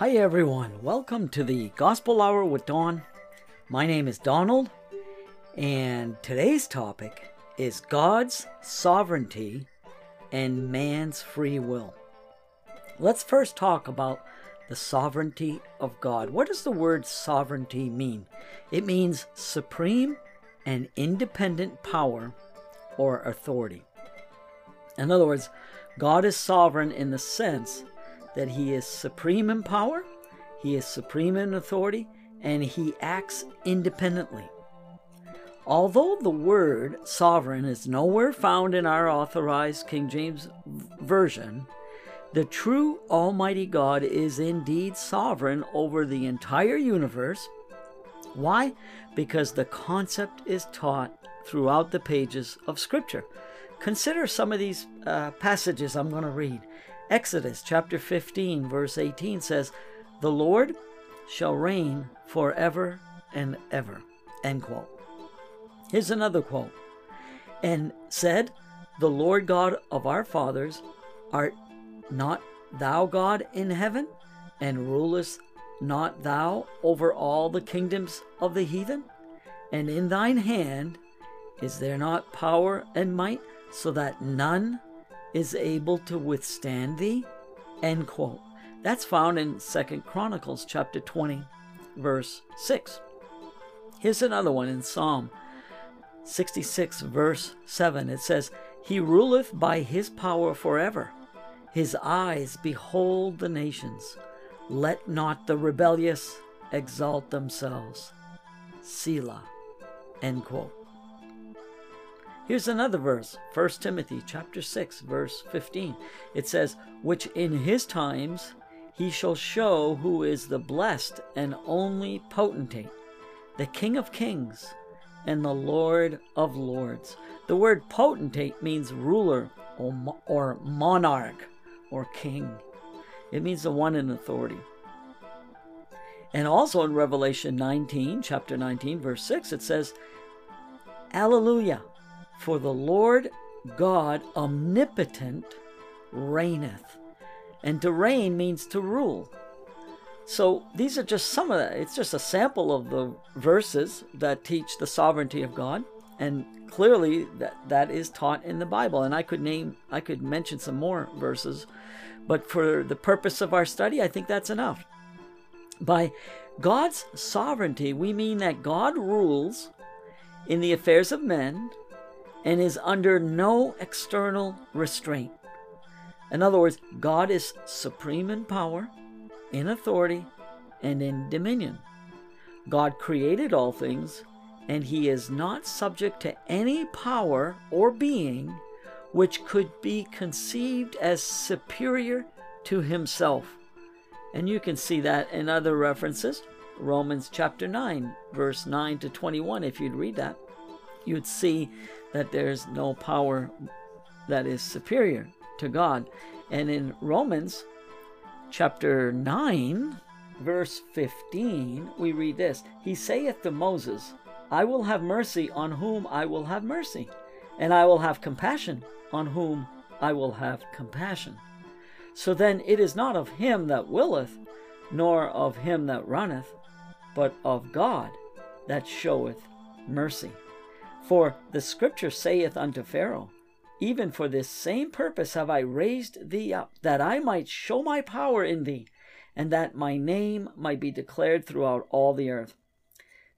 Hi, everyone. Welcome to the Gospel Hour with Don. My name is Donald, and today's topic is God's sovereignty and man's free will. Let's first talk about the sovereignty of God. What does the word sovereignty mean? It means supreme and independent power or authority. In other words, God is sovereign in the sense that he is supreme in power, he is supreme in authority, and he acts independently. Although the word sovereign is nowhere found in our authorized King James Version, the true Almighty God is indeed sovereign over the entire universe. Why? Because the concept is taught throughout the pages of Scripture. Consider some of these uh, passages I'm going to read. Exodus chapter 15, verse 18 says, The Lord shall reign forever and ever. End quote. Here's another quote. And said, The Lord God of our fathers, art not thou God in heaven, and rulest not thou over all the kingdoms of the heathen? And in thine hand is there not power and might, so that none is able to withstand thee? End quote. That's found in Second Chronicles chapter 20, verse 6. Here's another one in Psalm 66, verse 7. It says, He ruleth by his power forever. His eyes behold the nations. Let not the rebellious exalt themselves. Selah. End quote. Here's another verse, 1 Timothy chapter 6 verse 15. It says, "Which in his times he shall show who is the blessed and only potentate, the King of kings and the Lord of lords." The word potentate means ruler or, monarch or king. It means the one in authority. And also in Revelation 19, chapter 19, verse 6, it says, Alleluia, for the Lord God omnipotent reigneth. And to reign means to rule. So these are just some of that. It's just a sample of the verses that teach the sovereignty of God. And clearly that, that is taught in the Bible. And I could name, I could mention some more verses. But for the purpose of our study, I think that's enough. By God's sovereignty, we mean that God rules in the affairs of men and is under no external restraint. In other words, God is supreme in power, in authority, and in dominion. God created all things, and he is not subject to any power or being which could be conceived as superior to himself. And you can see that in other references. Romans chapter 9, verse 9 to 21, if you'd read that, you'd see that there's no power that is superior to God. And in Romans chapter 9, verse 15, we read this He saith to Moses, I will have mercy on whom I will have mercy, and I will have compassion on whom I will have compassion. So then it is not of him that willeth, nor of him that runneth, but of God that showeth mercy. For the scripture saith unto Pharaoh, Even for this same purpose have I raised thee up, that I might show my power in thee, and that my name might be declared throughout all the earth.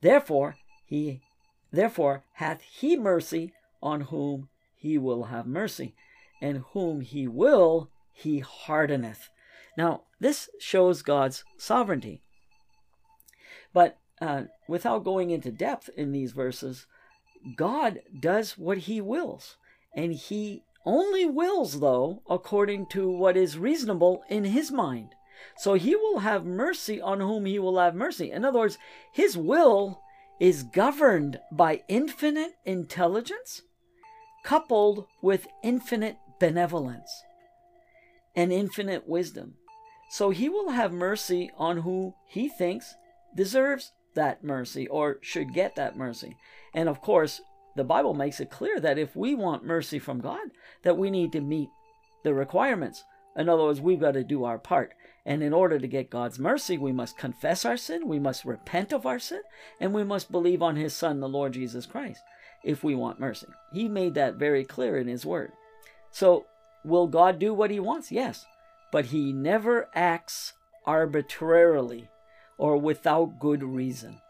Therefore he therefore hath he mercy on whom he will have mercy, and whom he will he hardeneth. Now, this shows God's sovereignty. But uh, without going into depth in these verses, God does what he wills. And he only wills, though, according to what is reasonable in his mind. So he will have mercy on whom he will have mercy. In other words, his will is governed by infinite intelligence coupled with infinite benevolence and infinite wisdom. So he will have mercy on who he thinks deserves that mercy or should get that mercy. And of course, the Bible makes it clear that if we want mercy from God, that we need to meet the requirements. In other words, we've got to do our part. And in order to get God's mercy, we must confess our sin, we must repent of our sin, and we must believe on His Son, the Lord Jesus Christ, if we want mercy. He made that very clear in His Word. So, will God do what He wants? Yes. But He never acts arbitrarily or without good reason.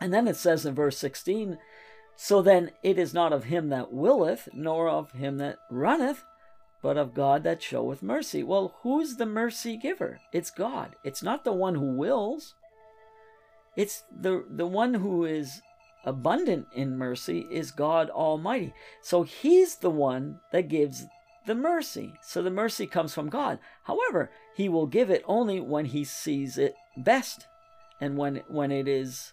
And then it says in verse 16, So then it is not of him that willeth, nor of him that runneth, but of God that showeth mercy. Well, who's the mercy giver? It's God. It's not the one who wills. It's the the one who is abundant in mercy is God Almighty. So he's the one that gives the mercy. So the mercy comes from God. However, he will give it only when he sees it best and when when it is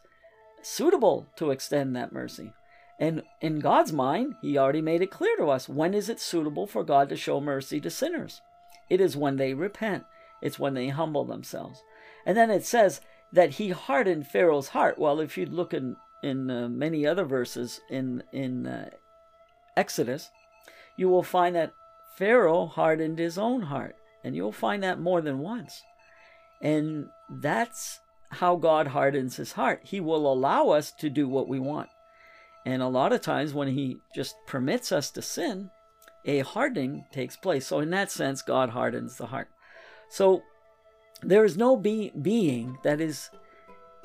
suitable to extend that mercy. And in God's mind, He already made it clear to us when is it suitable for God to show mercy to sinners? It is when they repent, it's when they humble themselves. And then it says that He hardened Pharaoh's heart. Well, if you look in, in uh, many other verses in, in uh, Exodus, you will find that Pharaoh hardened his own heart. And you'll find that more than once. And that's how God hardens his heart. He will allow us to do what we want. And a lot of times when he just permits us to sin, a hardening takes place. So in that sense, God hardens the heart. So there is no be- being that is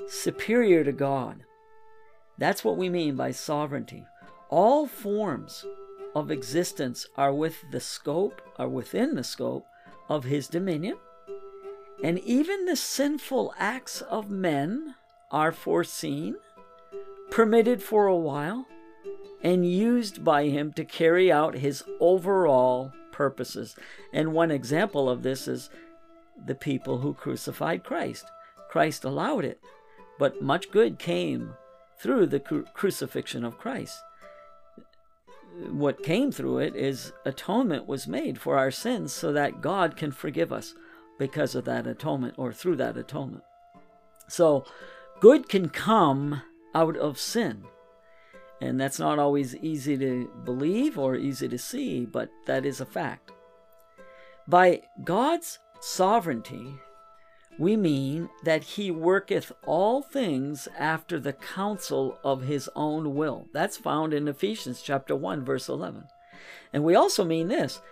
superior to God. That's what we mean by sovereignty. All forms of existence are with the scope, are within the scope of his dominion and even the sinful acts of men are foreseen, permitted for a while, and used by him to carry out his overall purposes. And one example of this is the people who crucified Christ. Christ allowed it, but much good came through the cru- crucifixion of Christ. What came through it is atonement was made for our sins so that God can forgive us because of that atonement or through that atonement. So, good can come out of sin. And that's not always easy to believe or easy to see, but that is a fact. By God's sovereignty, we mean that he worketh all things after the counsel of his own will. That's found in Ephesians chapter 1 verse 11. And we also mean this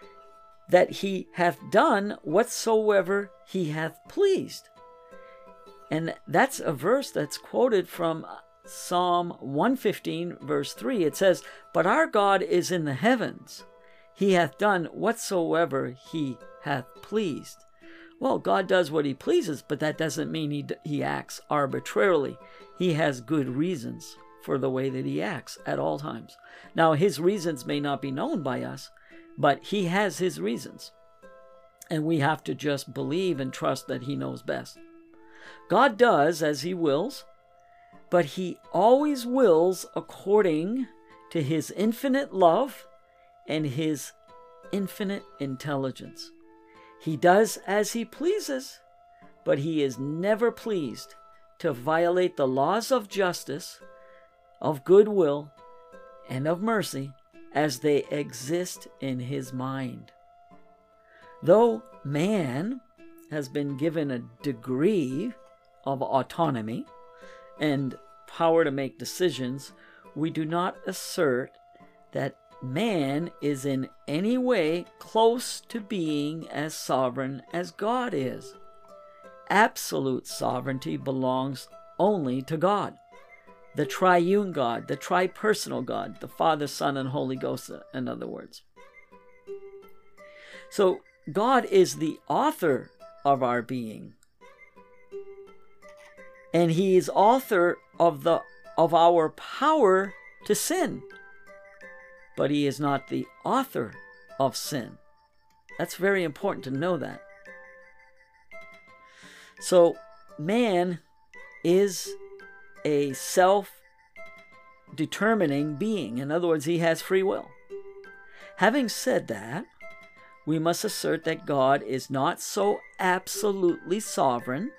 that he hath done whatsoever he hath pleased. And that's a verse that's quoted from Psalm 115, verse 3. It says, But our God is in the heavens. He hath done whatsoever he hath pleased. Well, God does what he pleases, but that doesn't mean he, he acts arbitrarily. He has good reasons for the way that he acts at all times. Now, his reasons may not be known by us, but he has his reasons. And we have to just believe and trust that he knows best. God does as he wills, but he always wills according to his infinite love and his infinite intelligence. He does as he pleases, but he is never pleased to violate the laws of justice, of goodwill, and of mercy as they exist in his mind. Though man has been given a degree of autonomy and power to make decisions, we do not assert that man is in any way close to being as sovereign as God is. Absolute sovereignty belongs only to God the triune God, the tripersonal God, the Father, Son, and Holy Ghost, in other words. So, God is the author of our being. And he is author of the of our power to sin. But he is not the author of sin. That's very important to know that. So man is a self determining being. In other words, he has free will. Having said that, we must assert that God is not so absolutely sovereign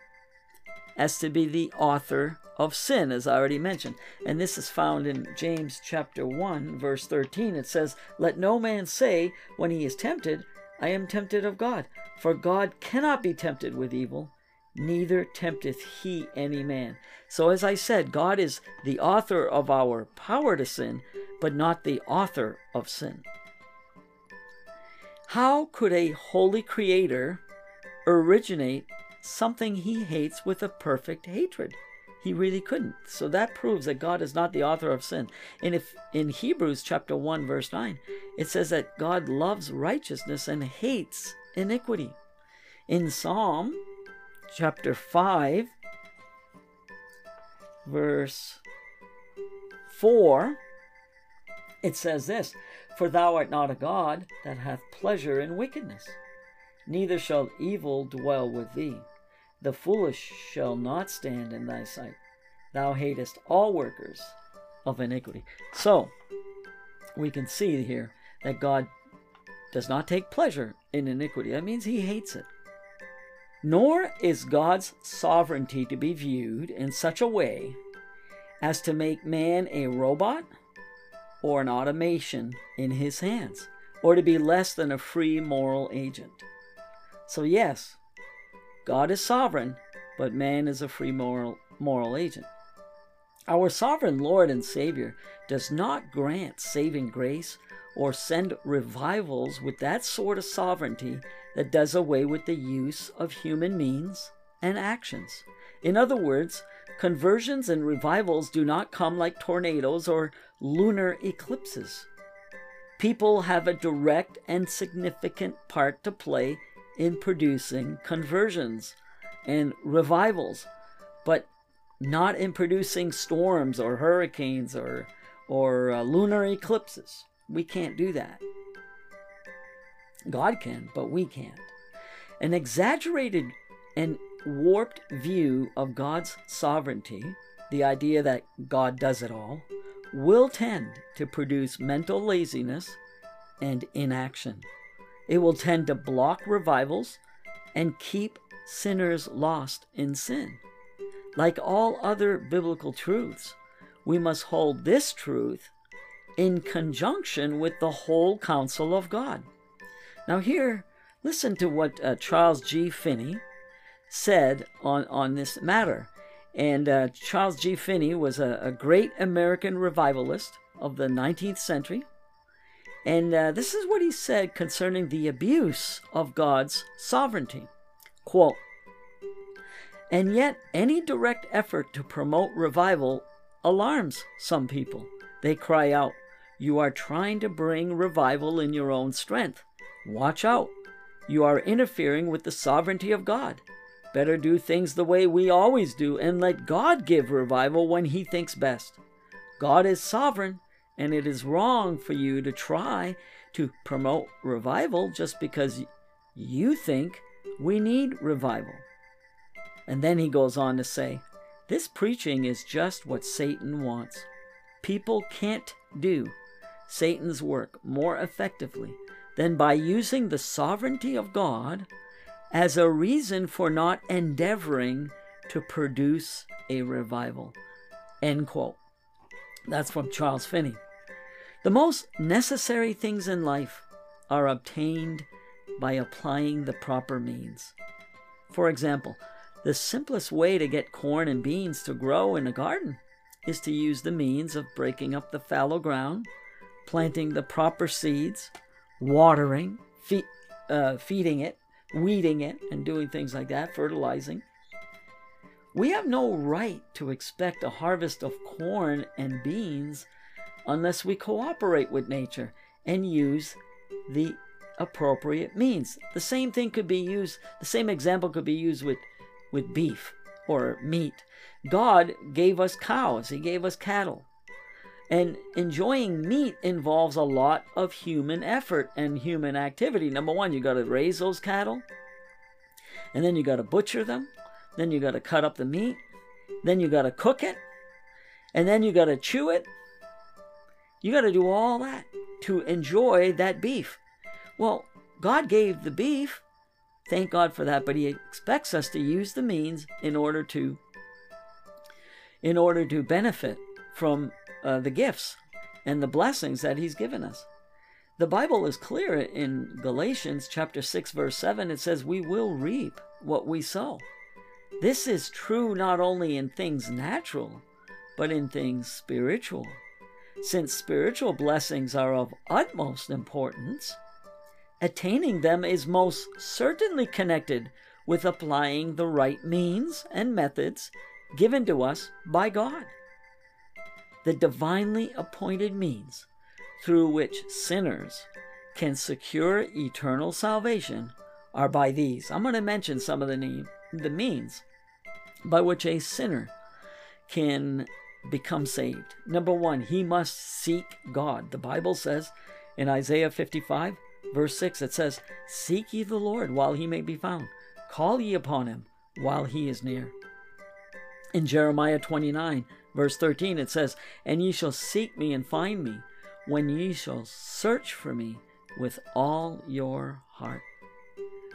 as to be the author of sin, as I already mentioned. And this is found in James chapter 1, verse 13. It says, Let no man say when he is tempted, I am tempted of God. For God cannot be tempted with evil, neither tempteth he any man. So, as I said, God is the author of our power to sin, but not the author of sin. How could a holy creator originate something he hates with a perfect hatred? He really couldn't. So that proves that God is not the author of sin. And if in Hebrews chapter 1 verse 9, it says that God loves righteousness and hates iniquity. In Psalm chapter 5 verse 4 it says this, for thou art not a God that hath pleasure in wickedness, neither shall evil dwell with thee. The foolish shall not stand in thy sight. Thou hatest all workers of iniquity. So, we can see here that God does not take pleasure in iniquity. That means he hates it. Nor is God's sovereignty to be viewed in such a way as to make man a robot or an automation in his hands, or to be less than a free moral agent. So, yes, God is sovereign, but man is a free moral, moral agent. Our sovereign Lord and Savior does not grant saving grace or send revivals with that sort of sovereignty that does away with the use of human means and actions. In other words, conversions and revivals do not come like tornadoes or lunar eclipses. People have a direct and significant part to play in producing conversions and revivals, but not in producing storms or hurricanes or or uh, lunar eclipses. We can't do that. God can, but we can't. An exaggerated and warped view of God's sovereignty, the idea that God does it all, will tend to produce mental laziness and inaction. It will tend to block revivals and keep sinners lost in sin. Like all other biblical truths, we must hold this truth in conjunction with the whole counsel of God. Now, here, listen to what uh, Charles G. Finney said on, on this matter. And uh, Charles G. Finney was a, a great American revivalist of the 19th century. And uh, this is what he said concerning the abuse of God's sovereignty. Quote, and yet, any direct effort to promote revival alarms some people. They cry out, You are trying to bring revival in your own strength. Watch out. You are interfering with the sovereignty of God. Better do things the way we always do and let God give revival when He thinks best. God is sovereign and it is wrong for you to try to promote revival just because you think we need revival. And then he goes on to say, This preaching is just what Satan wants. People can't do Satan's work more effectively than by using the sovereignty of God as a reason for not endeavoring to produce a revival. End quote. That's from Charles Finney. The most necessary things in life are obtained by applying the proper means. For example, the simplest way to get corn and beans to grow in a garden is to use the means of breaking up the fallow ground, planting the proper seeds, watering, uh, feeding it, weeding it, and doing things like that, fertilizing. We have no right to expect a harvest of corn and beans unless we cooperate with nature and use the appropriate means. The same thing could be used, the same example could be used with, with beef or meat. God gave us cows, He gave us cattle. And enjoying meat involves a lot of human effort and human activity. Number one, you got to raise those cattle, and then you got to butcher them, then you got to cut up the meat, then you got to cook it, and then you got to chew it, you got to do all that to enjoy that beef. Well, God gave the beef. Thank God for that, but he expects us to use the means in order to in order to benefit from uh, the gifts and the blessings that he's given us. the Bible is clear in Galatians chapter 6 verse 7 it says we will reap what we sow. This is true not only in things natural but in things spiritual. Since spiritual blessings are of utmost importance, attaining them is most certainly connected with applying the right means and methods given to us by God. The divinely appointed means through which sinners can secure eternal salvation are by these. I'm going to mention some of the the means by which a sinner can become saved. Number 1, he must seek God. The Bible says in Isaiah 55 verse 6 it says, "Seek ye the Lord while he may be found; call ye upon him while he is near." In Jeremiah 29 verse 13 it says, "And ye shall seek me and find me when ye shall search for me with all your heart.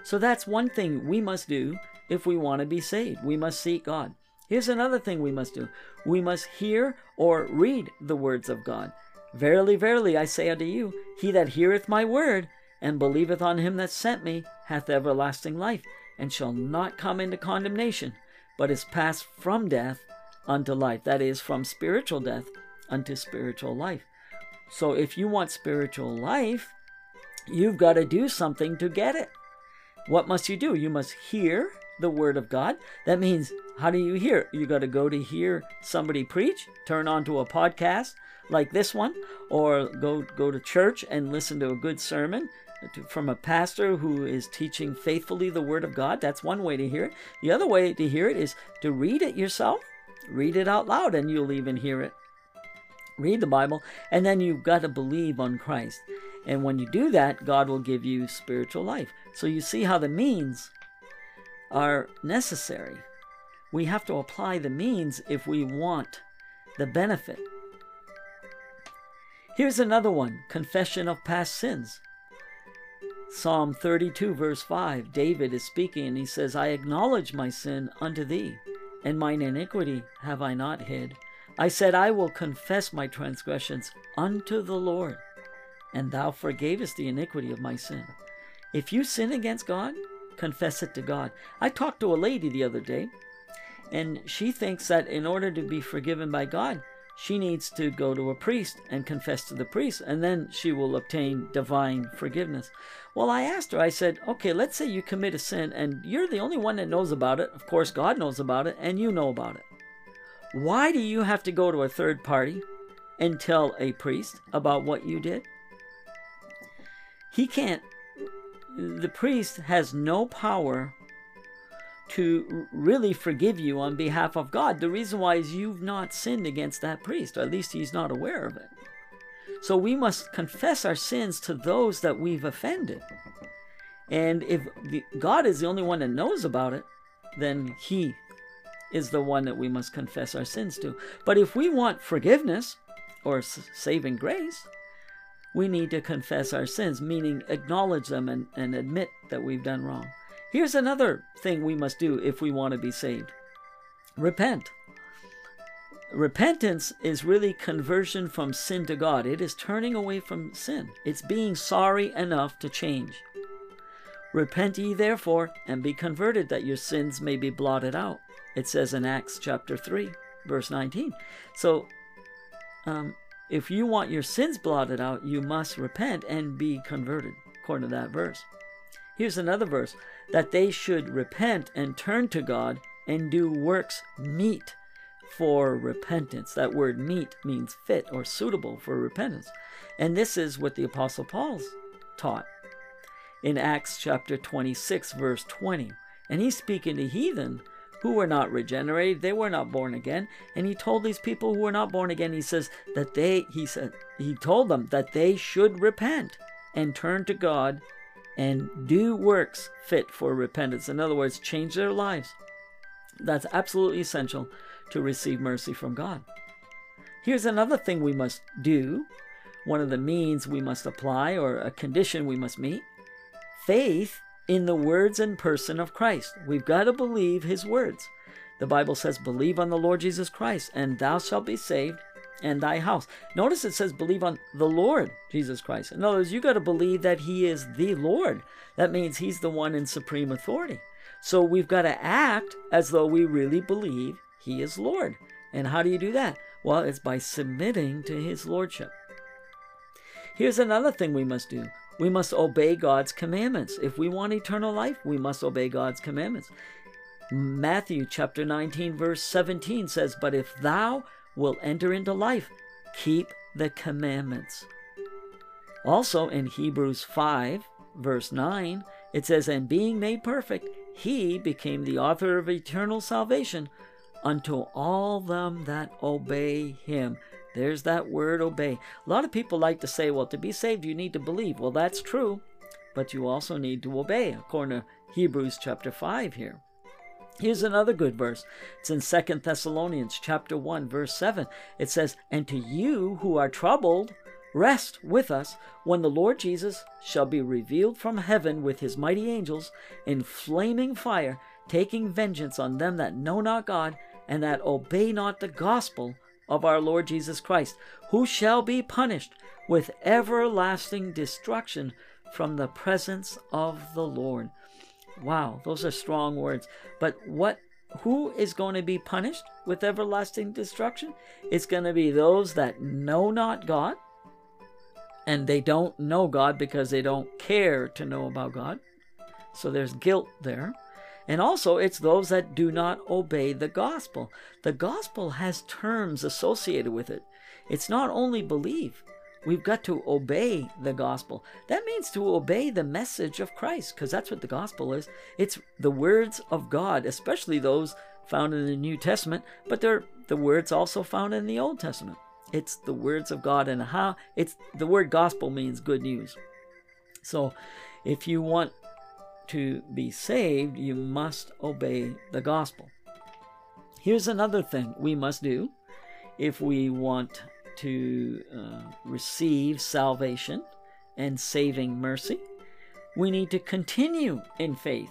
So that's one thing we must do if we want to be saved. We must seek God. Here's another thing we must do we must hear or read the words of God. Verily, verily, I say unto you, he that heareth my word and believeth on him that sent me hath everlasting life, and shall not come into condemnation, but is passed from death unto life. That is, from spiritual death unto spiritual life. So if you want spiritual life, you've got to do something to get it. What must you do? You must hear the word of God. That means, how do you hear? You got to go to hear somebody preach, turn on to a podcast like this one, or go go to church and listen to a good sermon from a pastor who is teaching faithfully the word of God. That's one way to hear it. The other way to hear it is to read it yourself. Read it out loud and you'll even hear it read the Bible, and then you've got to believe on Christ. And when you do that, God will give you spiritual life. So you see how the means are necessary. We have to apply the means if we want the benefit. Here's another one confession of past sins. Psalm 32, verse 5, David is speaking and he says, I acknowledge my sin unto thee, and mine iniquity have I not hid. I said, I will confess my transgressions unto the Lord, and thou forgavest the iniquity of my sin. If you sin against God, confess it to God. I talked to a lady the other day, and she thinks that in order to be forgiven by God, she needs to go to a priest and confess to the priest, and then she will obtain divine forgiveness. Well, I asked her, I said, okay, let's say you commit a sin and you're the only one that knows about it. Of course, God knows about it, and you know about it. Why do you have to go to a third party and tell a priest about what you did? He can't, the priest has no power to really forgive you on behalf of God. The reason why is you've not sinned against that priest, or at least he's not aware of it. So we must confess our sins to those that we've offended. And if God is the only one that knows about it, then he is the one that we must confess our sins to. But if we want forgiveness or saving grace, we need to confess our sins, meaning acknowledge them and, and admit that we've done wrong. Here's another thing we must do if we want to be saved repent. Repentance is really conversion from sin to God. It is turning away from sin. It's being sorry enough to change. Repent ye therefore, and be converted, that your sins may be blotted out. It says in Acts chapter 3, verse 19. So, um, if you want your sins blotted out, you must repent and be converted, according to that verse. Here's another verse that they should repent and turn to God and do works meet for repentance. That word meet means fit or suitable for repentance. And this is what the Apostle Paul's taught in Acts chapter 26, verse 20. And he's speaking to heathen who were not regenerated, they were not born again. And he told these people who were not born again, he says that they, he said, he told them that they should repent and turn to God and do works fit for repentance. In other words, change their lives. That's absolutely essential to receive mercy from God. Here's another thing we must do, one of the means we must apply, or a condition we must meet faith in the words and person of Christ. We've got to believe his words. The Bible says, Believe on the Lord Jesus Christ, and thou shalt be saved, and thy house. Notice it says, believe on the Lord Jesus Christ. In other words, you got to believe that He is the Lord. That means He's the one in supreme authority. So we've got to act as though we really believe He is Lord. And how do you do that? Well, it's by submitting to His Lordship. Here's another thing we must do we must obey God's commandments. If we want eternal life, we must obey God's commandments. Matthew chapter 19, verse 17 says, But if thou wilt enter into life, keep the commandments. Also in Hebrews 5, verse 9, it says, And being made perfect, he became the author of eternal salvation unto all them that obey him. There's that word obey. A lot of people like to say, well, to be saved, you need to believe. Well, that's true, but you also need to obey, according to Hebrews chapter 5 here. Here's another good verse. It's in Second Thessalonians chapter 1 verse 7. It says, "And to you who are troubled, rest with us when the Lord Jesus shall be revealed from heaven with his mighty angels in flaming fire, taking vengeance on them that know not God and that obey not the gospel of our Lord Jesus Christ, who shall be punished with everlasting destruction from the presence of the Lord." Wow, those are strong words. But what who is going to be punished with everlasting destruction? It's going to be those that know not God and they don't know God because they don't care to know about God. So there's guilt there. And also, it's those that do not obey the gospel. The gospel has terms associated with it. It's not only believe, We've got to obey the gospel. That means to obey the message of Christ, because that's what the gospel is. It's the words of God, especially those found in the New Testament, but they're the words also found in the Old Testament. It's the words of God and how it's the word gospel means good news. So if you want to be saved, you must obey the gospel. Here's another thing we must do if we want to uh, receive salvation and saving mercy, we need to continue in faith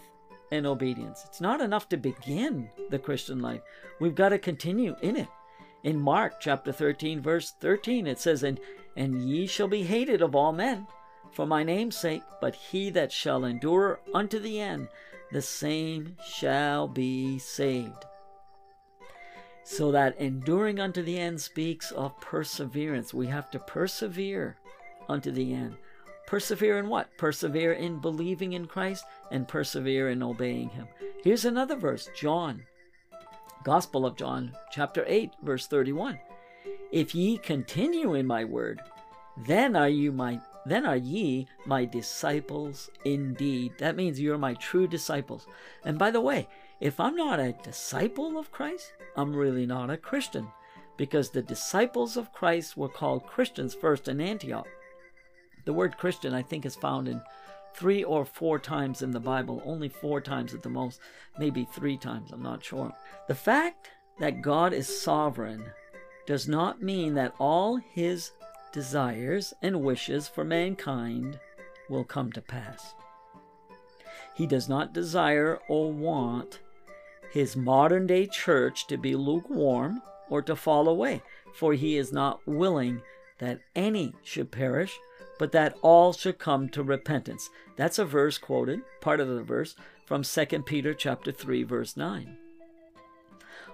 and obedience. It's not enough to begin the Christian life, we've got to continue in it. In Mark chapter 13, verse 13, it says, And, and ye shall be hated of all men for my name's sake, but he that shall endure unto the end, the same shall be saved. So that enduring unto the end speaks of perseverance. We have to persevere unto the end. Persevere in what? Persevere in believing in Christ and persevere in obeying Him. Here's another verse John, Gospel of John, chapter 8, verse 31. If ye continue in my word, then are you my then are ye my disciples indeed. That means you're my true disciples. And by the way, if I'm not a disciple of Christ, I'm really not a Christian because the disciples of Christ were called Christians first in Antioch. The word Christian, I think, is found in three or four times in the Bible, only four times at the most, maybe three times, I'm not sure. The fact that God is sovereign does not mean that all his desires and wishes for mankind will come to pass. He does not desire or want his modern day church to be lukewarm or to fall away, for he is not willing that any should perish, but that all should come to repentance. That's a verse quoted, part of the verse from 2 Peter chapter 3 verse 9.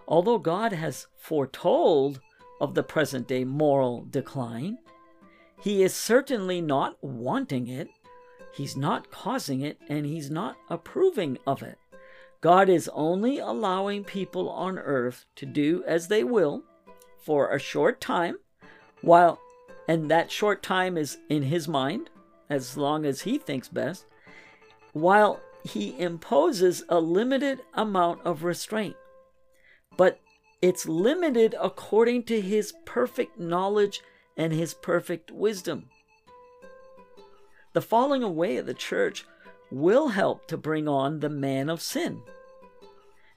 Although God has foretold of the present day moral decline, he is certainly not wanting it, he's not causing it, and he's not approving of it. God is only allowing people on earth to do as they will for a short time, while, and that short time is in his mind, as long as he thinks best, while he imposes a limited amount of restraint. But it's limited according to his perfect knowledge and his perfect wisdom. The falling away of the church will help to bring on the man of sin.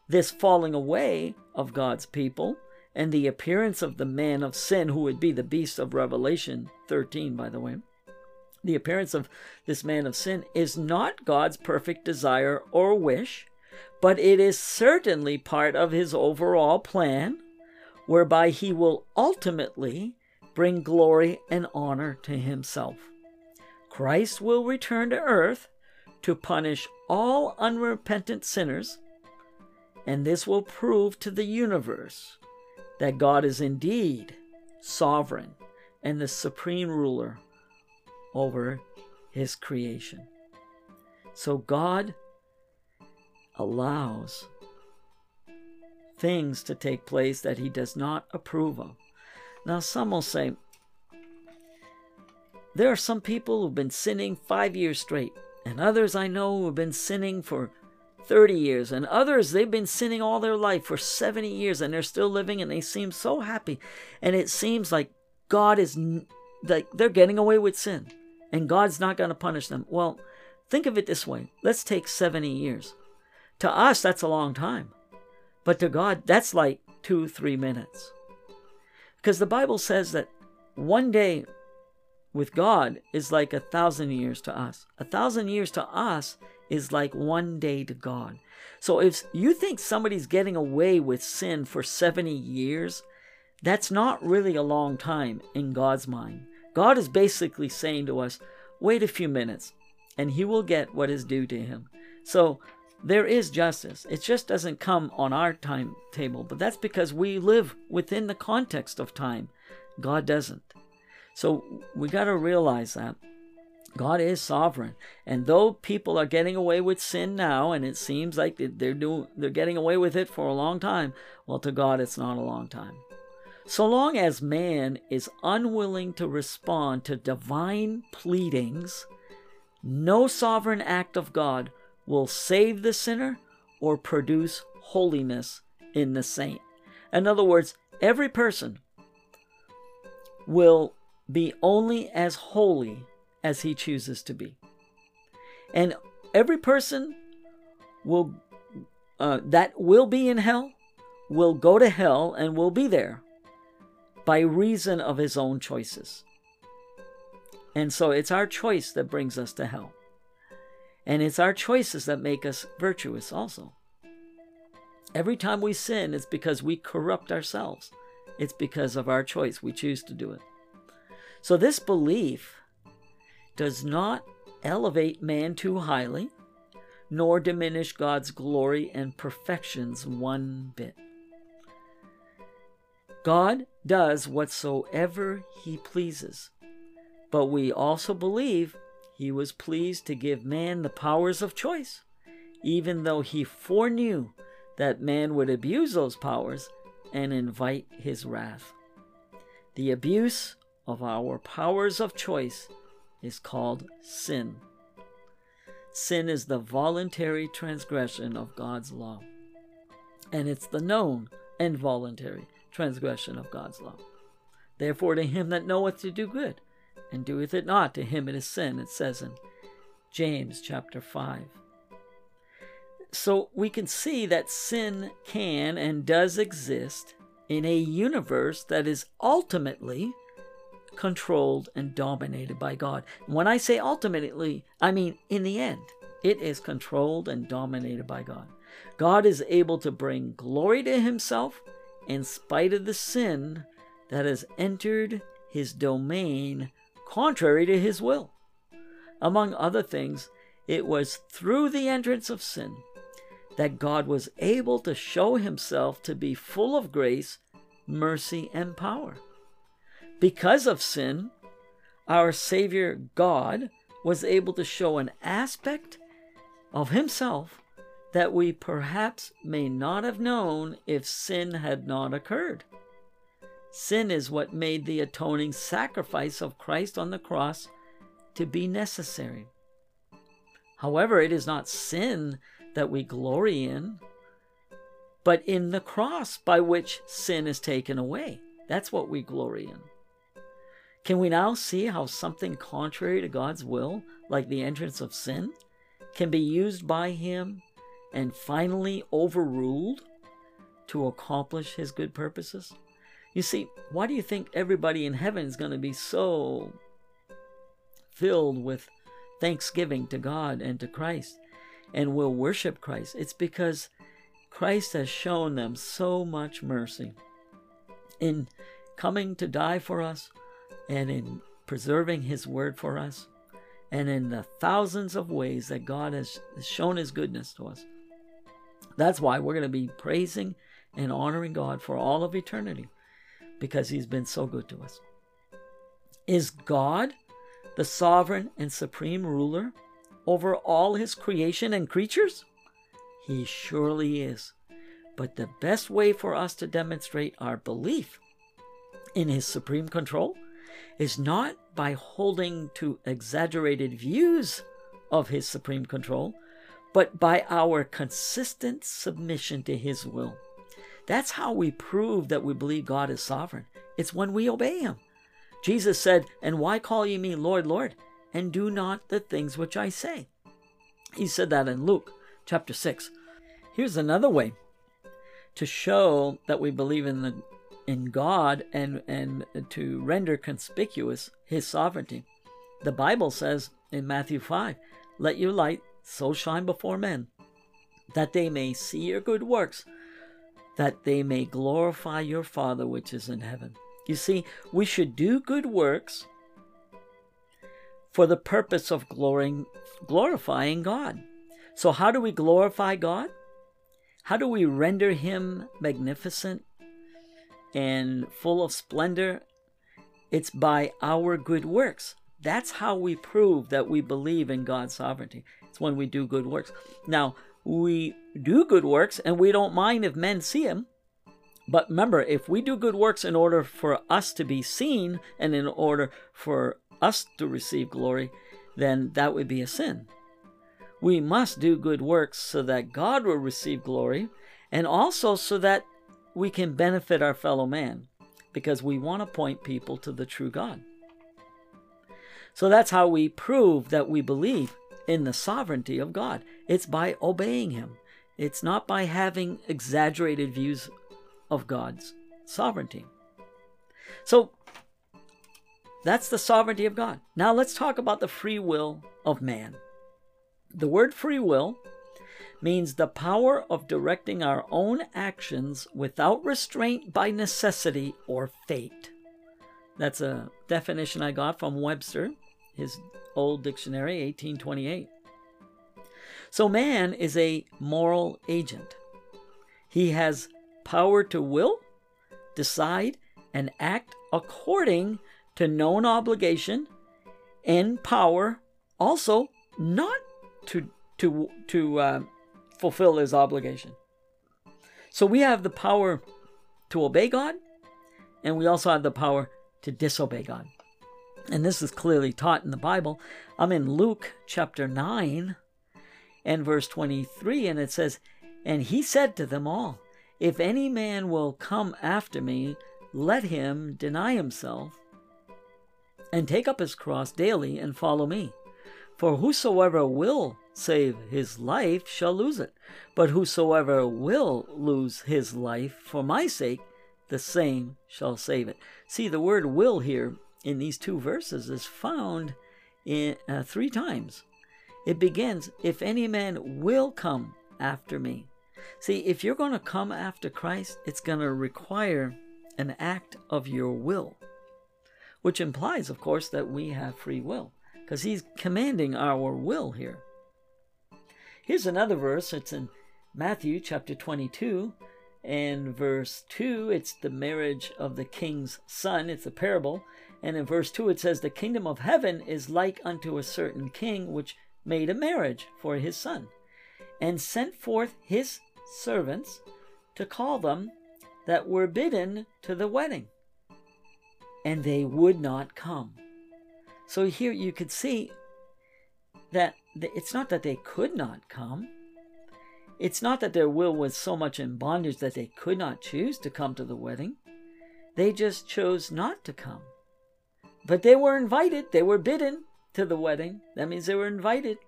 This falling away of God's people and the appearance of the man of sin, who would be the beast of Revelation 13, by the way, the appearance of this man of sin is not God's perfect desire or wish, but it is certainly part of his overall plan whereby he will ultimately bring glory and honor to himself. Christ will return to earth to punish all unrepentant sinners, and this will prove to the universe that God is indeed sovereign and the supreme ruler over his creation. So God allows things to take place that he does not approve of. Now, some will say, there are some people who've been sinning five years straight, and others I know who have been sinning for 30 years, and others they've been sinning all their life for 70 years, and they're still living and they seem so happy. And it seems like God is like they're getting away with sin, and God's not going to punish them. Well, think of it this way let's take 70 years. To us, that's a long time. But to God, that's like two, three minutes. Because the Bible says that one day with God is like a thousand years to us. A thousand years to us is like one day to God. So if you think somebody's getting away with sin for 70 years, that's not really a long time in God's mind. God is basically saying to us, wait a few minutes and he will get what is due to him. So there is justice. It just doesn't come on our timetable, but that's because we live within the context of time. God doesn't. So we got to realize that. God is sovereign. And though people are getting away with sin now, and it seems like they're doing they're getting away with it for a long time, well to God it's not a long time. So long as man is unwilling to respond to divine pleadings, no sovereign act of God will save the sinner or produce holiness in the saint. In other words, every person will be only as holy as he chooses to be. And every person will uh, that will be in hell will go to hell and will be there by reason of his own choices. And so it's our choice that brings us to hell. And it's our choices that make us virtuous also. Every time we sin, it's because we corrupt ourselves. It's because of our choice. We choose to do it. So this belief does not elevate man too highly, nor diminish God's glory and perfections one bit. God does whatsoever he pleases, but we also believe he was pleased to give man the powers of choice, even though he foreknew that man would abuse those powers and invite his wrath. The abuse of our powers of choice is called sin. Sin is the voluntary transgression of God's law, and it's the known and voluntary transgression of God's law. Therefore, to him that knoweth to do good, and doeth it not, to him it is sin, it says in James chapter 5. So we can see that sin can and does exist in a universe that is ultimately controlled and dominated by God. When I say ultimately, I mean in the end, it is controlled and dominated by God. God is able to bring glory to himself in spite of the sin that has entered his domain contrary to his will. Among other things, it was through the entrance of sin that God was able to show himself to be full of grace, mercy, and power. Because of sin, our Savior God was able to show an aspect of himself that we perhaps may not have known if sin had not occurred. Sin is what made the atoning sacrifice of Christ on the cross to be necessary. However, it is not sin that we glory in, but in the cross by which sin is taken away. That's what we glory in. Can we now see how something contrary to God's will, like the entrance of sin, can be used by Him and finally overruled to accomplish His good purposes? You see, why do you think everybody in heaven is going to be so filled with thanksgiving to God and to Christ and will worship Christ? It's because Christ has shown them so much mercy. in coming to die for us and in preserving His word for us and in the thousands of ways that God has shown His goodness to us. That's why we're going to be praising and honoring God for all of eternity because He's been so good to us. Is God the sovereign and supreme ruler over all His creation and creatures? He surely is. But the best way for us to demonstrate our belief in His supreme control is not by holding to exaggerated views of His supreme control, but by our consistent submission to His will. That's how we prove that we believe God is sovereign. It's when we obey Him. Jesus said, And why call ye me Lord, Lord, and do not the things which I say? He said that in Luke chapter 6. Here's another way to show that we believe in the in God and and to render conspicuous his sovereignty. The Bible says in Matthew 5, "Let your light so shine before men that they may see your good works, that they may glorify your Father which is in heaven." You see, we should do good works for the purpose of glorying, glorifying God. So, how do we glorify God? How do we render Him magnificent and full of splendor? It's by our good works. That's how we prove that we believe in God's sovereignty. It's when we do good works. Now, we do good works and we don't mind if men see them. but remember, if we do good works in order for us to be seen and in order for us to receive glory, then that would be a sin. We must do good works so that God will receive glory and also so that we can benefit our fellow man because we want to point people to the true God. So that's how we prove that we believe in the sovereignty of God. It's by obeying Him. It's not by having exaggerated views of God's sovereignty. So that's the sovereignty of God. Now let's talk about the free will of man. The word free will means the power of directing our own actions without restraint by necessity or fate. That's a definition I got from Webster, his old dictionary, 1828. So man is a moral agent. He has power to will, decide, and act according to known obligation, and power also not to to to uh, fulfill his obligation. So we have the power to obey God, and we also have the power to disobey God. And this is clearly taught in the Bible. I'm in Luke chapter 9 and verse 23, and it says, And he said to them all, if any man will come after me, let him deny himself and take up his cross daily and follow me. For whosoever will save his life shall lose it, but whosoever will lose his life for my sake, the same shall save it. See, the word will here in these two verses is found in uh, three times. It begins, If any man will come after me. See, if you're going to come after Christ, it's going to require an act of your will, which implies, of course, that we have free will, because he's commanding our will here. Here's another verse. It's in Matthew chapter 22 and verse 2. It's the marriage of the king's son. It's a parable. And in verse 2, it says, The kingdom of heaven is like unto a certain king which made a marriage for his son, and sent forth his servants to call them that were bidden to the wedding, and they would not come. So here you could see that it's not that they could not come. It's not that their will was so much in bondage that they could not choose to come to the wedding. They just chose not to come. But they were invited, they were bidden to the wedding. That means they were invited.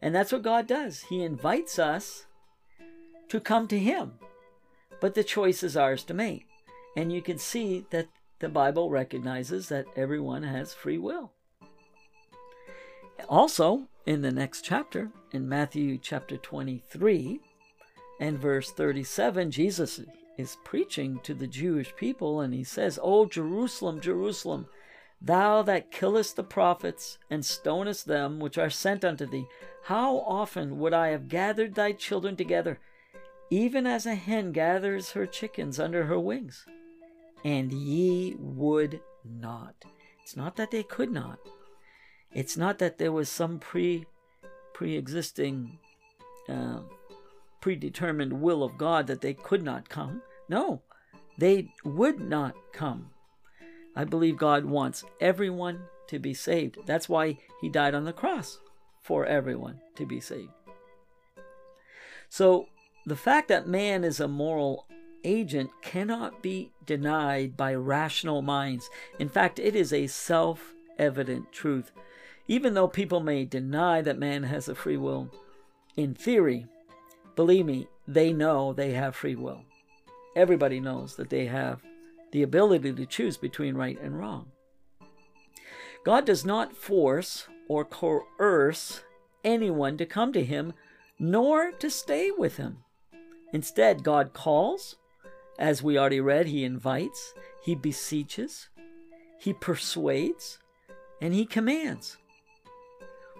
And that's what God does. He invites us to come to Him. But the choice is ours to make. And you can see that the Bible recognizes that everyone has free will. Also, in the next chapter, in Matthew chapter 23 and verse 37, Jesus is preaching to the Jewish people, and he says, O Jerusalem, Jerusalem, thou that killest the prophets and stonest them which are sent unto thee, how often would I have gathered thy children together, even as a hen gathers her chickens under her wings? And ye would not. It's not that they could not. It's not that there was some pre pre existing uh, predetermined will of God that they could not come. No, they would not come. I believe God wants everyone to be saved. That's why he died on the cross for everyone to be saved. So, the fact that man is a moral agent cannot be denied by rational minds. In fact, it is a self evident truth. Even though people may deny that man has a free will, in theory, believe me, they know they have free will. Everybody knows that they have the ability to choose between right and wrong. God does not force or coerce anyone to come to Him, nor to stay with Him. Instead, God calls, as we already read, He invites, He beseeches, He persuades, and He commands.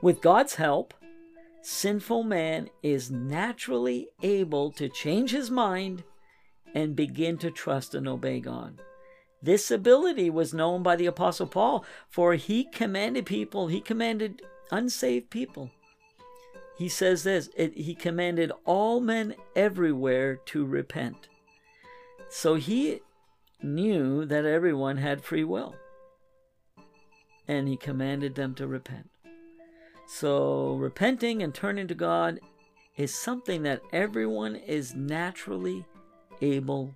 With God's help, sinful man is naturally able to change his mind and begin to trust and obey God. This ability was known by the Apostle Paul, for he commanded people, he commanded unsaved people. He says this it, he commanded all men everywhere to repent. So he knew that everyone had free will. And he commanded them to repent. So, repenting and turning to God is something that everyone is naturally able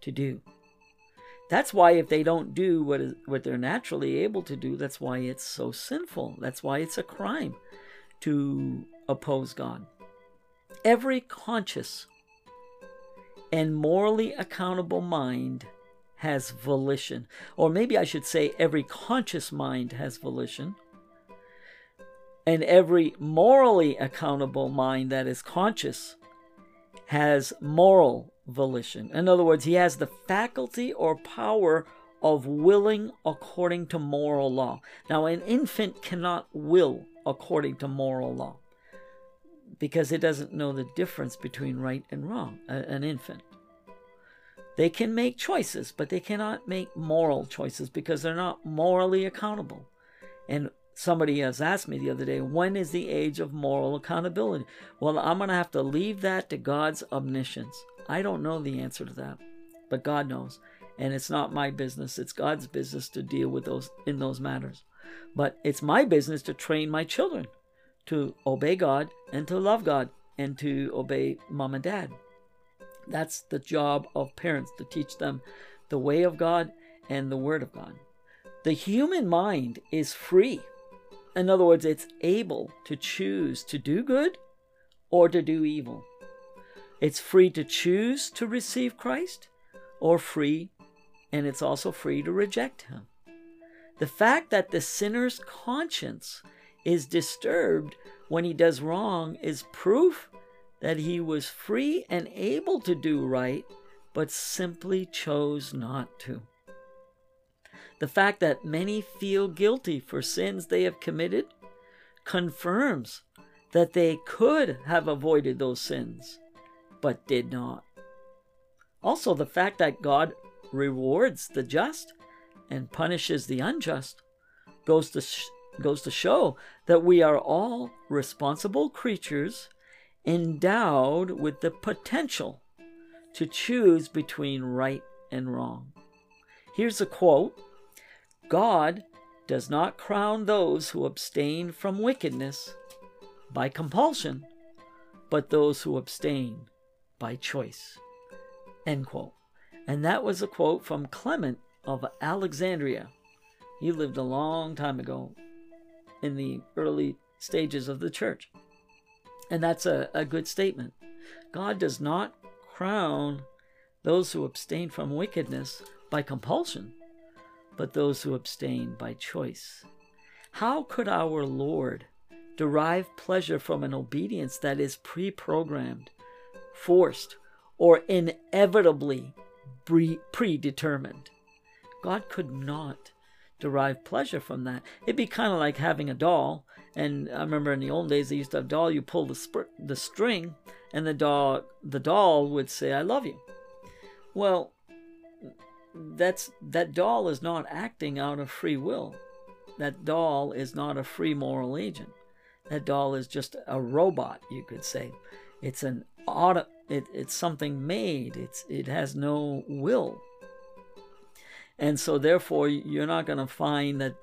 to do. That's why if they don't do what is what they're naturally able to do, that's why it's so sinful. That's why it's a crime to oppose God. Every conscious and morally accountable mind has volition. Or maybe I should say every conscious mind has volition and every morally accountable mind that is conscious has moral volition. In other words, he has the faculty or power of willing according to moral law. Now, an infant cannot will according to moral law because it doesn't know the difference between right and wrong, an infant. They can make choices, but they cannot make moral choices because they're not morally accountable. And Somebody has asked me the other day, when is the age of moral accountability? Well, I'm going to have to leave that to God's omniscience. I don't know the answer to that, but God knows. And it's not my business, it's God's business to deal with those in those matters. But it's my business to train my children to obey God and to love God and to obey mom and dad. That's the job of parents to teach them the way of God and the word of God. The human mind is free in other words, it's able to choose to do good or to do evil. It's free to choose to receive Christ or free, and it's also free to reject Him. The fact that the sinner's conscience is disturbed when he does wrong is proof that he was free and able to do right, but simply chose not to. The fact that many feel guilty for sins they have committed confirms that they could have avoided those sins, but did not. Also, the fact that God rewards the just and punishes the unjust goes to, sh- goes to show that we are all responsible creatures endowed with the potential to choose between right and wrong. Here's a quote God does not crown those who abstain from wickedness by compulsion, but those who abstain by choice. End quote. And that was a quote from Clement of Alexandria. He lived a long time ago in the early stages of the church. And that's a, a good statement. God does not crown those who abstain from wickedness by compulsion, but those who abstain by choice. How could our Lord derive pleasure from an obedience that is pre programmed, forced, or inevitably predetermined. God could not derive pleasure from that. It'd be kind of like having a doll. And I remember in the old days they used to have a doll. You pull the the string, and the doll the doll would say, "I love you." Well, that's that doll is not acting out of free will. That doll is not a free moral agent. That doll is just a robot, you could say. It's an auto. It, it's something made. It's it has no will. And so, therefore, you're not going to find that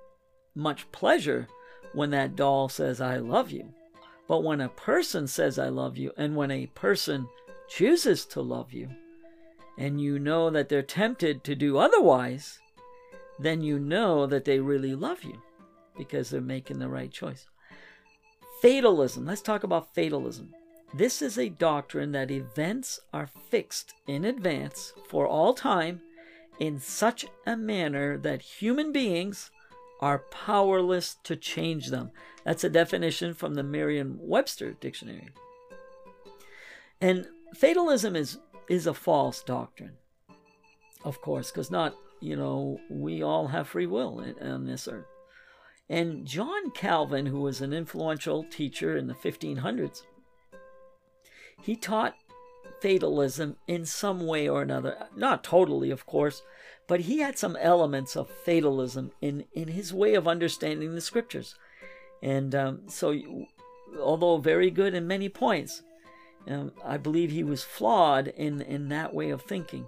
much pleasure when that doll says, I love you. But when a person says, I love you, and when a person chooses to love you, and you know that they're tempted to do otherwise, then you know that they really love you because they're making the right choice. Fatalism. Let's talk about fatalism. This is a doctrine that events are fixed in advance for all time in such a manner that human beings are powerless to change them. That's a definition from the Merriam Webster dictionary. And fatalism is, is a false doctrine, of course, because not, you know, we all have free will on this earth. And John Calvin, who was an influential teacher in the 1500s, he taught fatalism in some way or another. Not totally, of course, but he had some elements of fatalism in, in his way of understanding the scriptures. And um, so, although very good in many points, um, I believe he was flawed in, in that way of thinking.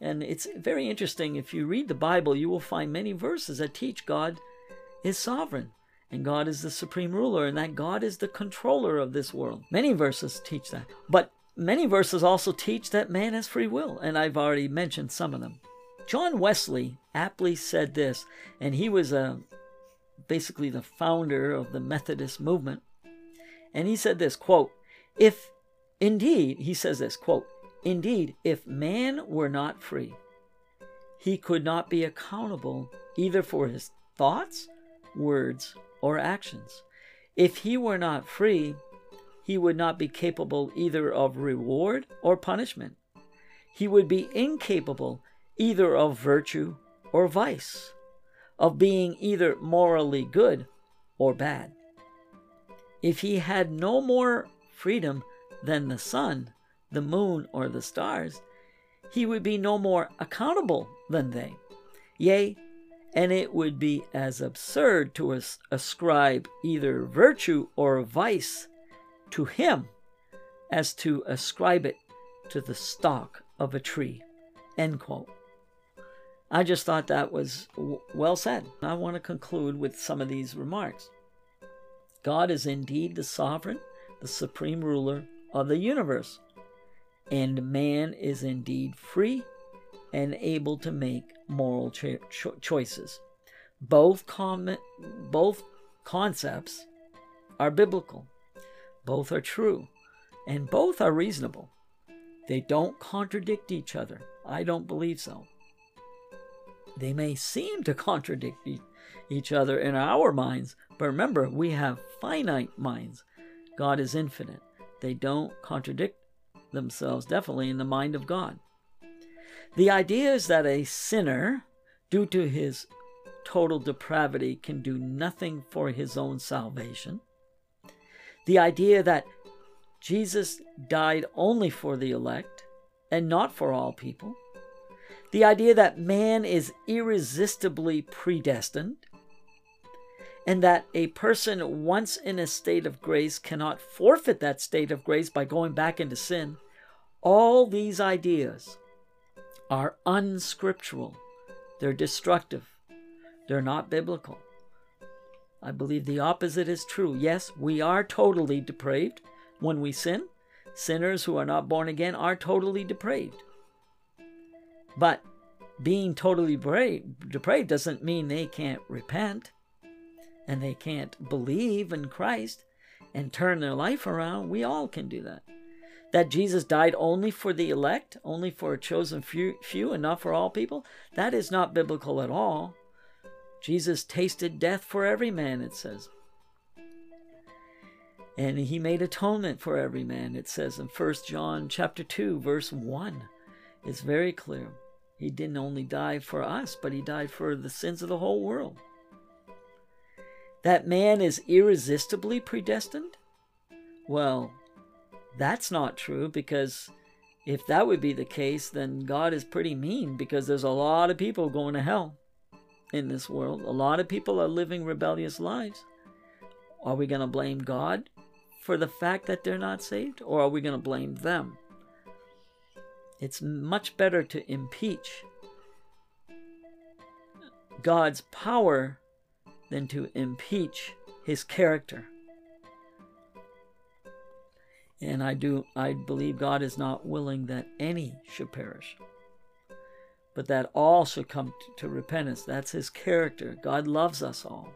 And it's very interesting. If you read the Bible, you will find many verses that teach God is sovereign and God is the supreme ruler and that God is the controller of this world. Many verses teach that. But many verses also teach that man has free will, and I've already mentioned some of them. John Wesley aptly said this, and he was a, uh, basically the founder of the Methodist movement. And he said this quote, If indeed, he says this quote, Indeed, if man were not free, he could not be accountable either for his thoughts, words, or actions. If he were not free, he would not be capable either of reward or punishment. He would be incapable either of virtue or vice, of being either morally good or bad. If he had no more freedom than the sun, the moon, or the stars, he would be no more accountable than they. Yea, and it would be as absurd to as- ascribe either virtue or vice to him as to ascribe it to the stalk of a tree. End quote. I just thought that was w- well said. I want to conclude with some of these remarks. God is indeed the sovereign, the supreme ruler of the universe, and man is indeed free and able to make moral cho- cho- choices. Both, com- both concepts are biblical, both are true, and both are reasonable. They don't contradict each other. I don't believe so. They may seem to contradict each other in our minds, but remember, we have finite minds. God is infinite. They don't contradict themselves, definitely, in the mind of God. The idea is that a sinner, due to his total depravity, can do nothing for his own salvation. The idea that Jesus died only for the elect and not for all people. The idea that man is irresistibly predestined and that a person once in a state of grace cannot forfeit that state of grace by going back into sin. All these ideas are unscriptural. They're destructive. They're not biblical. I believe the opposite is true. Yes, we are totally depraved when we sin. Sinners who are not born again are totally depraved. But being totally depraved doesn't mean they can't repent and they can't believe in Christ and turn their life around. We all can do that that Jesus died only for the elect, only for a chosen few, few and not for all people, that is not biblical at all. Jesus tasted death for every man, it says. And he made atonement for every man, it says in 1 John chapter 2, verse 1. It's very clear. He didn't only die for us, but he died for the sins of the whole world. That man is irresistibly predestined? Well, that's not true because if that would be the case, then God is pretty mean because there's a lot of people going to hell in this world. A lot of people are living rebellious lives. Are we going to blame God for the fact that they're not saved or are we going to blame them? It's much better to impeach God's power than to impeach his character. And I do I believe God is not willing that any should perish, but that all should come to repentance. That's his character. God loves us all.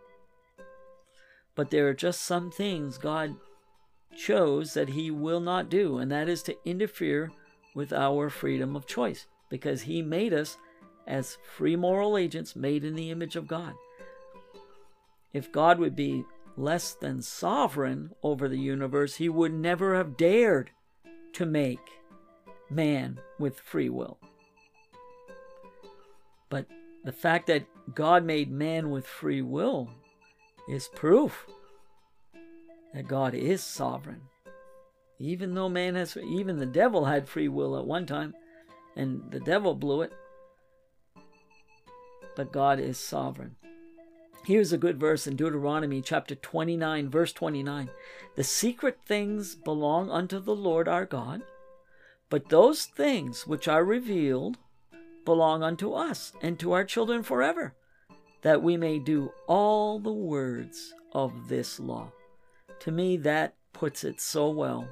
But there are just some things God chose that he will not do, and that is to interfere with our freedom of choice, because he made us as free moral agents made in the image of God. If God would be less than sovereign over the universe, he would never have dared to make man with free will. But the fact that God made man with free will is proof that God is sovereign. Even though man has, even the devil had free will at one time, and the devil blew it, but God is sovereign. Here's a good verse in Deuteronomy chapter 29, verse 29. The secret things belong unto the Lord our God, but those things which are revealed belong unto us and to our children forever, that we may do all the words of this law. To me, that puts it so well.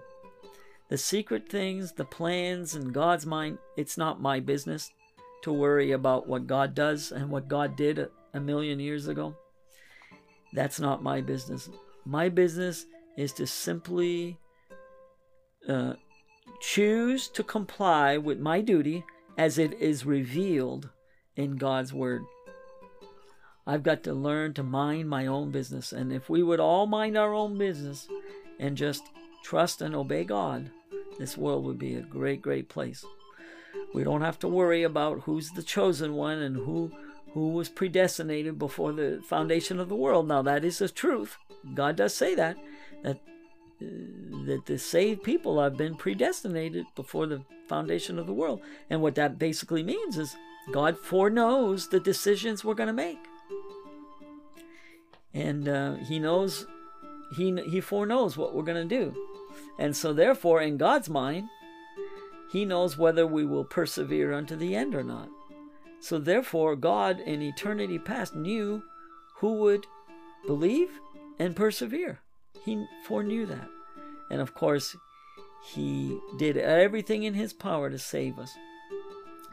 The secret things, the plans in God's mind, it's not my business to worry about what God does and what God did a million years ago. That's not my business. My business is to simply uh, choose to comply with my duty as it is revealed in God's Word. I've got to learn to mind my own business. And if we would all mind our own business and just trust and obey God, this world would be a great, great place. We don't have to worry about who's the chosen one and who who was predestinated before the foundation of the world. Now that is the truth. God does say that that uh, that the saved people have been predestinated before the foundation of the world. And what that basically means is God foreknows the decisions we're going to make. And uh, he knows he he foreknows what we're going to do. And so therefore in God's mind, he knows whether we will persevere unto the end or not. So therefore, God in eternity past knew who would believe and persevere. He foreknew that. And of course, he did everything in his power to save us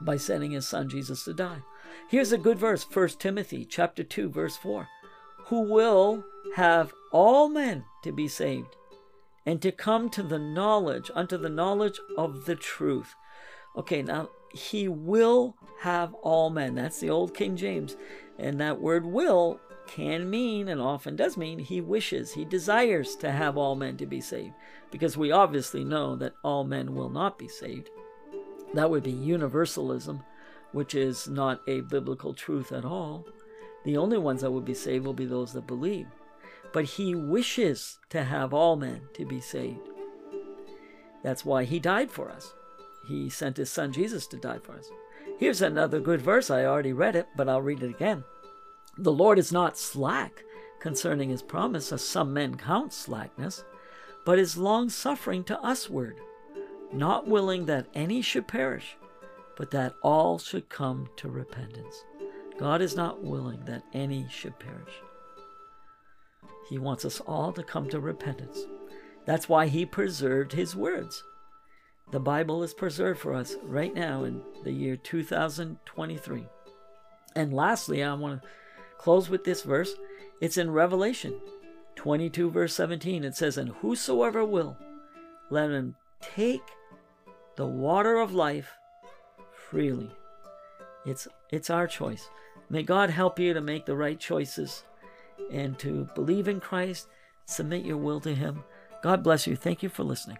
by sending his son Jesus to die. Here's a good verse, 1 Timothy chapter 2 verse 4. Who will have all men to be saved and to come to the knowledge unto the knowledge of the truth. Okay, now he will have all men. That's the old King James. And that word will can mean, and often does mean, he wishes, he desires to have all men to be saved. Because we obviously know that all men will not be saved. That would be universalism, which is not a biblical truth at all. The only ones that will be saved will be those that believe. But he wishes to have all men to be saved. That's why he died for us he sent his son Jesus to die for us. Here's another good verse. I already read it, but I'll read it again. The Lord is not slack concerning his promise, as some men count slackness, but is long suffering to usward, not willing that any should perish, but that all should come to repentance. God is not willing that any should perish. He wants us all to come to repentance. That's why he preserved his words. The Bible is preserved for us right now in the year 2023. And lastly, I want to close with this verse. It's in Revelation 22, verse 17. It says, And whosoever will, let him take the water of life freely. It's, it's our choice. May God help you to make the right choices and to believe in Christ, submit your will to Him, God bless you. Thank you for listening.